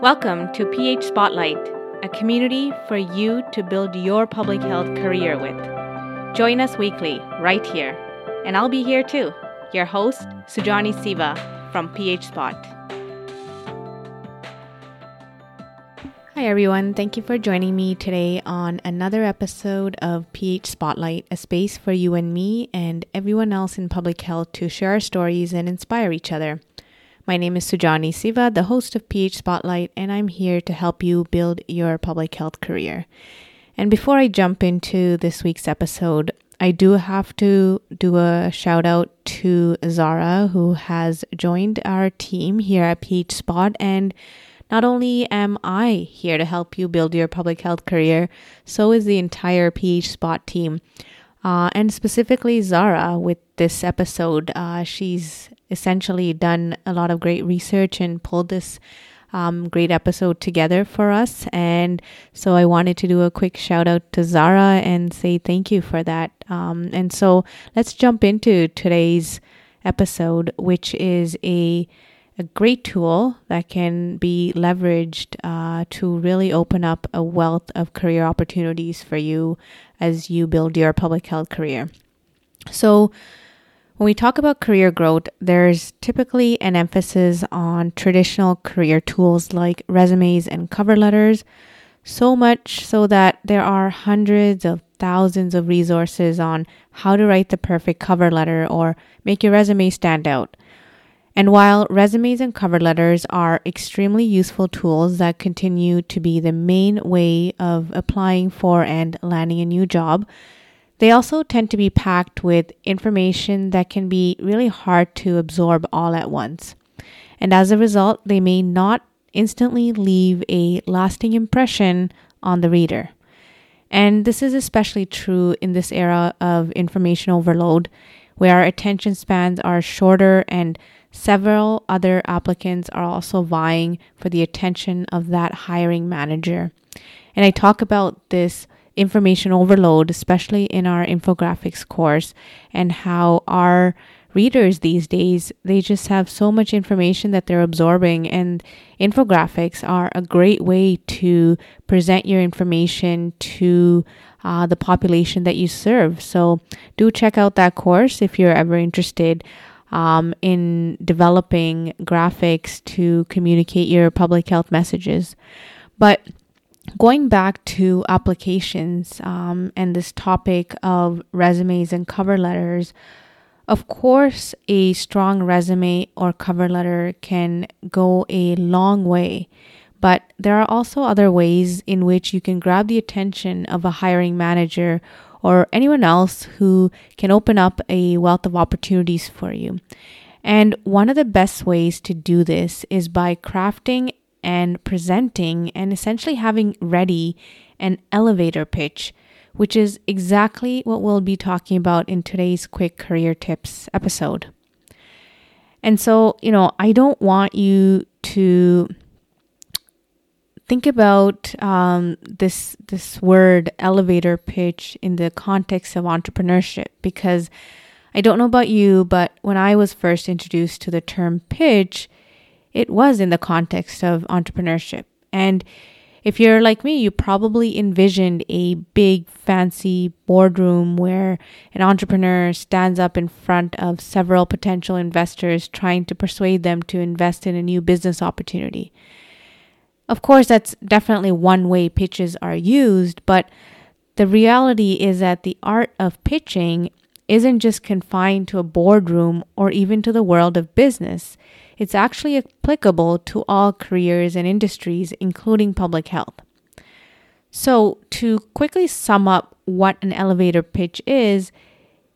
Welcome to PH Spotlight, a community for you to build your public health career with. Join us weekly right here, and I'll be here too, your host, Sujani Siva from PH Spot. Hi, everyone. Thank you for joining me today on another episode of PH Spotlight, a space for you and me and everyone else in public health to share our stories and inspire each other. My name is Sujani Siva, the host of PH Spotlight, and I'm here to help you build your public health career. And before I jump into this week's episode, I do have to do a shout out to Zara, who has joined our team here at PH Spot and not only am I here to help you build your public health career, so is the entire PH Spot team. Uh, and specifically Zara with this episode. Uh, she's essentially done a lot of great research and pulled this um, great episode together for us. And so I wanted to do a quick shout out to Zara and say thank you for that. Um, and so let's jump into today's episode, which is a a great tool that can be leveraged uh, to really open up a wealth of career opportunities for you as you build your public health career. So, when we talk about career growth, there's typically an emphasis on traditional career tools like resumes and cover letters, so much so that there are hundreds of thousands of resources on how to write the perfect cover letter or make your resume stand out. And while resumes and cover letters are extremely useful tools that continue to be the main way of applying for and landing a new job, they also tend to be packed with information that can be really hard to absorb all at once. And as a result, they may not instantly leave a lasting impression on the reader. And this is especially true in this era of information overload, where our attention spans are shorter and Several other applicants are also vying for the attention of that hiring manager. And I talk about this information overload, especially in our infographics course, and how our readers these days they just have so much information that they're absorbing and infographics are a great way to present your information to uh, the population that you serve so do check out that course if you're ever interested um, in developing graphics to communicate your public health messages. But going back to applications um, and this topic of resumes and cover letters, of course, a strong resume or cover letter can go a long way. But there are also other ways in which you can grab the attention of a hiring manager or anyone else who can open up a wealth of opportunities for you. And one of the best ways to do this is by crafting and presenting and essentially having ready an elevator pitch, which is exactly what we'll be talking about in today's quick career tips episode. And so, you know, I don't want you to think about um, this this word elevator pitch in the context of entrepreneurship because I don't know about you, but when I was first introduced to the term pitch, it was in the context of entrepreneurship. And if you're like me, you probably envisioned a big, fancy boardroom where an entrepreneur stands up in front of several potential investors trying to persuade them to invest in a new business opportunity. Of course, that's definitely one way pitches are used, but the reality is that the art of pitching isn't just confined to a boardroom or even to the world of business. It's actually applicable to all careers and industries, including public health. So, to quickly sum up what an elevator pitch is,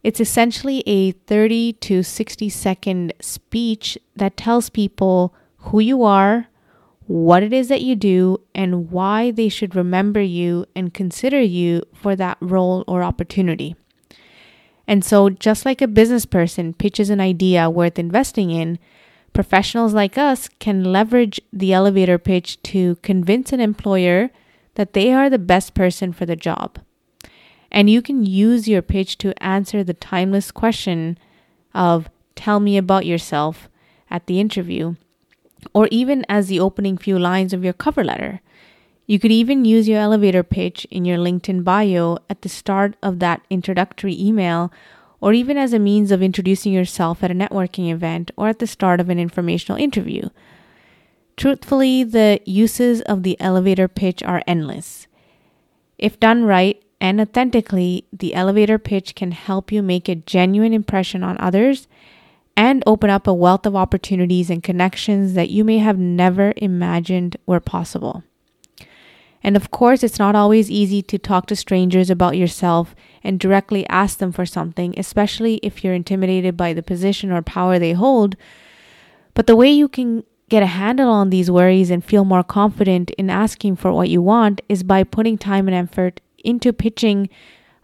it's essentially a 30 to 60 second speech that tells people who you are, what it is that you do, and why they should remember you and consider you for that role or opportunity. And so, just like a business person pitches an idea worth investing in, professionals like us can leverage the elevator pitch to convince an employer that they are the best person for the job. And you can use your pitch to answer the timeless question of, Tell me about yourself at the interview or even as the opening few lines of your cover letter. You could even use your elevator pitch in your LinkedIn bio at the start of that introductory email, or even as a means of introducing yourself at a networking event or at the start of an informational interview. Truthfully, the uses of the elevator pitch are endless. If done right and authentically, the elevator pitch can help you make a genuine impression on others and open up a wealth of opportunities and connections that you may have never imagined were possible. And of course, it's not always easy to talk to strangers about yourself and directly ask them for something, especially if you're intimidated by the position or power they hold. But the way you can get a handle on these worries and feel more confident in asking for what you want is by putting time and effort into pitching,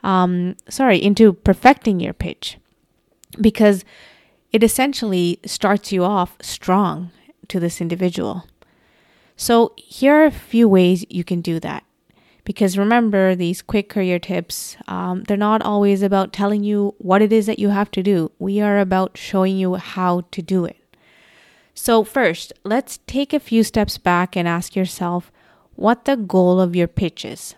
um, sorry, into perfecting your pitch. Because it essentially starts you off strong to this individual. So, here are a few ways you can do that. Because remember, these quick career tips, um, they're not always about telling you what it is that you have to do. We are about showing you how to do it. So, first, let's take a few steps back and ask yourself what the goal of your pitch is.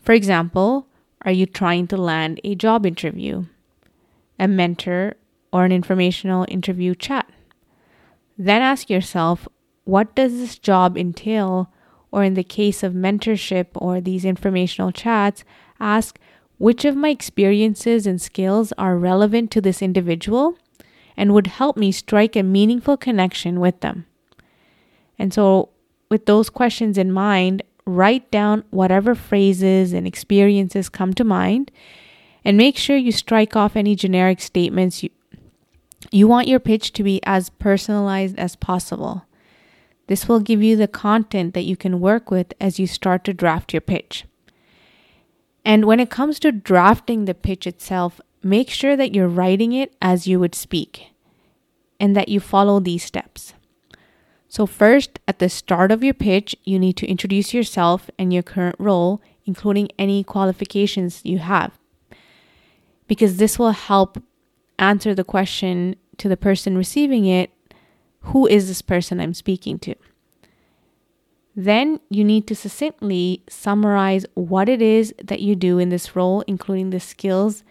For example, are you trying to land a job interview, a mentor, or an informational interview chat? Then ask yourself what does this job entail? Or in the case of mentorship or these informational chats, ask which of my experiences and skills are relevant to this individual and would help me strike a meaningful connection with them. And so, with those questions in mind, write down whatever phrases and experiences come to mind and make sure you strike off any generic statements you, you want your pitch to be as personalized as possible. This will give you the content that you can work with as you start to draft your pitch. And when it comes to drafting the pitch itself, make sure that you're writing it as you would speak and that you follow these steps. So, first, at the start of your pitch, you need to introduce yourself and your current role, including any qualifications you have, because this will help answer the question to the person receiving it who is this person I'm speaking to? Then you need to succinctly summarize what it is that you do in this role, including the skills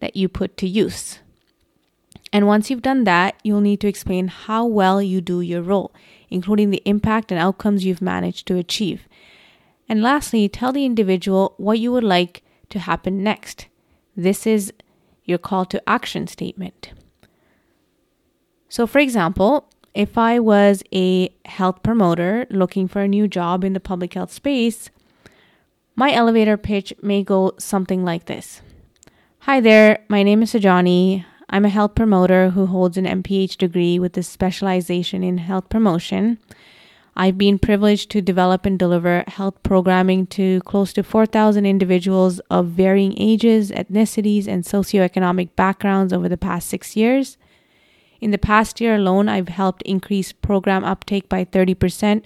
that you put to use. And once you've done that, you'll need to explain how well you do your role, including the impact and outcomes you've managed to achieve. And lastly, tell the individual what you would like to happen next. This is your call to action statement. So, for example, if I was a health promoter looking for a new job in the public health space, my elevator pitch may go something like this Hi there, my name is Sujani. I'm a health promoter who holds an MPH degree with a specialization in health promotion. I've been privileged to develop and deliver health programming to close to 4,000 individuals of varying ages, ethnicities, and socioeconomic backgrounds over the past six years. In the past year alone, I've helped increase program uptake by 30%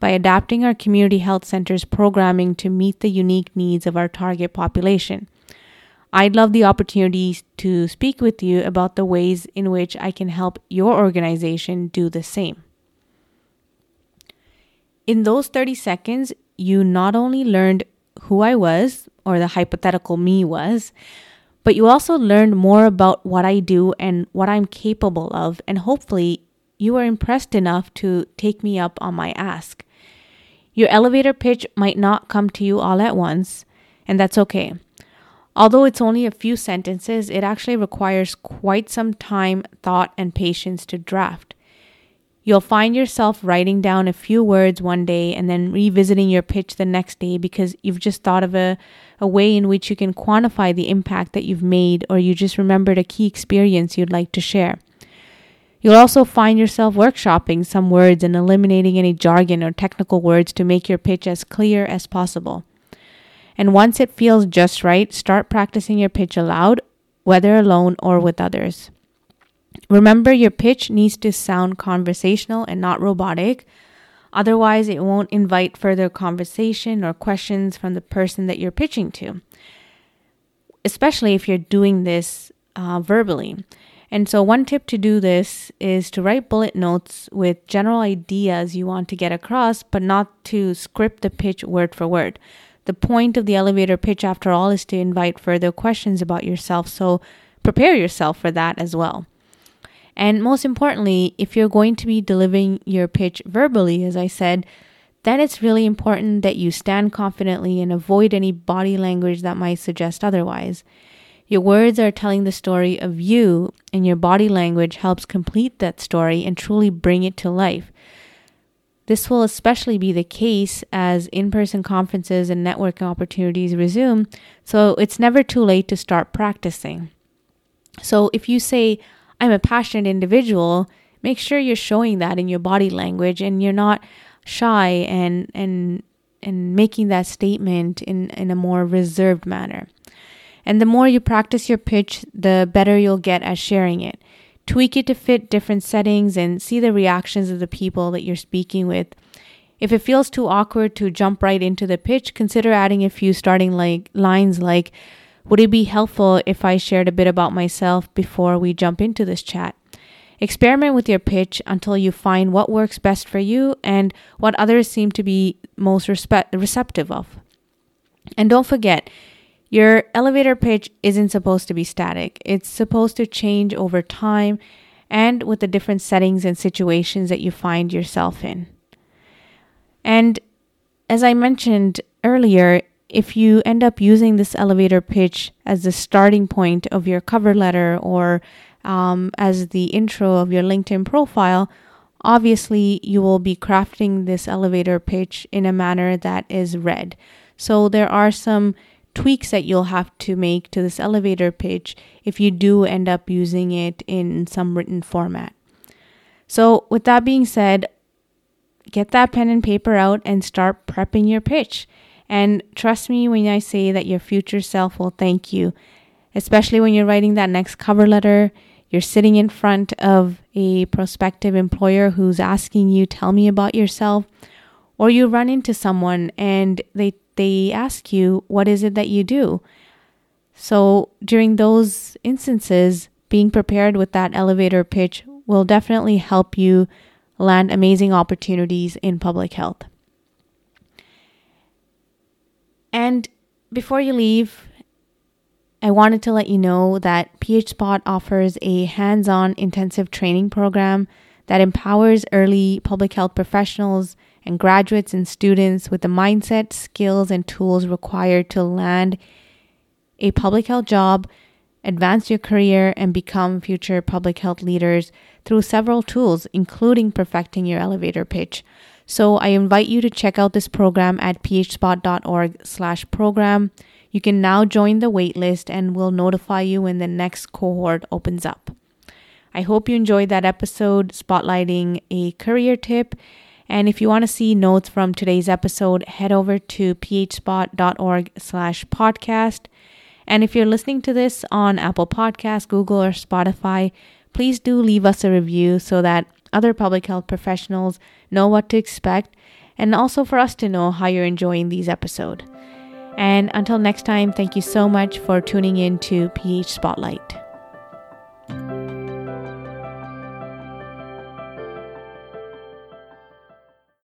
by adapting our community health centers programming to meet the unique needs of our target population. I'd love the opportunity to speak with you about the ways in which I can help your organization do the same. In those 30 seconds, you not only learned who I was, or the hypothetical me was, but you also learned more about what I do and what I'm capable of, and hopefully you are impressed enough to take me up on my ask. Your elevator pitch might not come to you all at once, and that's okay. Although it's only a few sentences, it actually requires quite some time, thought, and patience to draft. You'll find yourself writing down a few words one day and then revisiting your pitch the next day because you've just thought of a, a way in which you can quantify the impact that you've made or you just remembered a key experience you'd like to share. You'll also find yourself workshopping some words and eliminating any jargon or technical words to make your pitch as clear as possible. And once it feels just right, start practicing your pitch aloud, whether alone or with others. Remember, your pitch needs to sound conversational and not robotic. Otherwise, it won't invite further conversation or questions from the person that you're pitching to, especially if you're doing this uh, verbally. And so, one tip to do this is to write bullet notes with general ideas you want to get across, but not to script the pitch word for word. The point of the elevator pitch, after all, is to invite further questions about yourself. So, prepare yourself for that as well. And most importantly, if you're going to be delivering your pitch verbally, as I said, then it's really important that you stand confidently and avoid any body language that might suggest otherwise. Your words are telling the story of you, and your body language helps complete that story and truly bring it to life. This will especially be the case as in person conferences and networking opportunities resume, so it's never too late to start practicing. So if you say, I'm a passionate individual, make sure you're showing that in your body language and you're not shy and, and, and making that statement in, in a more reserved manner. And the more you practice your pitch, the better you'll get at sharing it. Tweak it to fit different settings and see the reactions of the people that you're speaking with. If it feels too awkward to jump right into the pitch, consider adding a few starting like lines like would it be helpful if I shared a bit about myself before we jump into this chat? Experiment with your pitch until you find what works best for you and what others seem to be most receptive of. And don't forget, your elevator pitch isn't supposed to be static, it's supposed to change over time and with the different settings and situations that you find yourself in. And as I mentioned earlier, if you end up using this elevator pitch as the starting point of your cover letter or um, as the intro of your LinkedIn profile, obviously you will be crafting this elevator pitch in a manner that is read. So there are some tweaks that you'll have to make to this elevator pitch if you do end up using it in some written format. So, with that being said, get that pen and paper out and start prepping your pitch. And trust me when I say that your future self will thank you, especially when you're writing that next cover letter. You're sitting in front of a prospective employer who's asking you, Tell me about yourself. Or you run into someone and they they ask you, What is it that you do? So during those instances, being prepared with that elevator pitch will definitely help you land amazing opportunities in public health. And before you leave, I wanted to let you know that PH Spot offers a hands on intensive training program that empowers early public health professionals and graduates and students with the mindset, skills, and tools required to land a public health job, advance your career, and become future public health leaders through several tools, including perfecting your elevator pitch. So I invite you to check out this program at phspot.org slash program. You can now join the waitlist and we'll notify you when the next cohort opens up. I hope you enjoyed that episode spotlighting a career tip and if you want to see notes from today's episode, head over to phspot.org slash podcast. And if you're listening to this on Apple Podcasts, Google, or Spotify, please do leave us a review so that other public health professionals know what to expect and also for us to know how you're enjoying these episodes. And until next time, thank you so much for tuning in to PH Spotlight.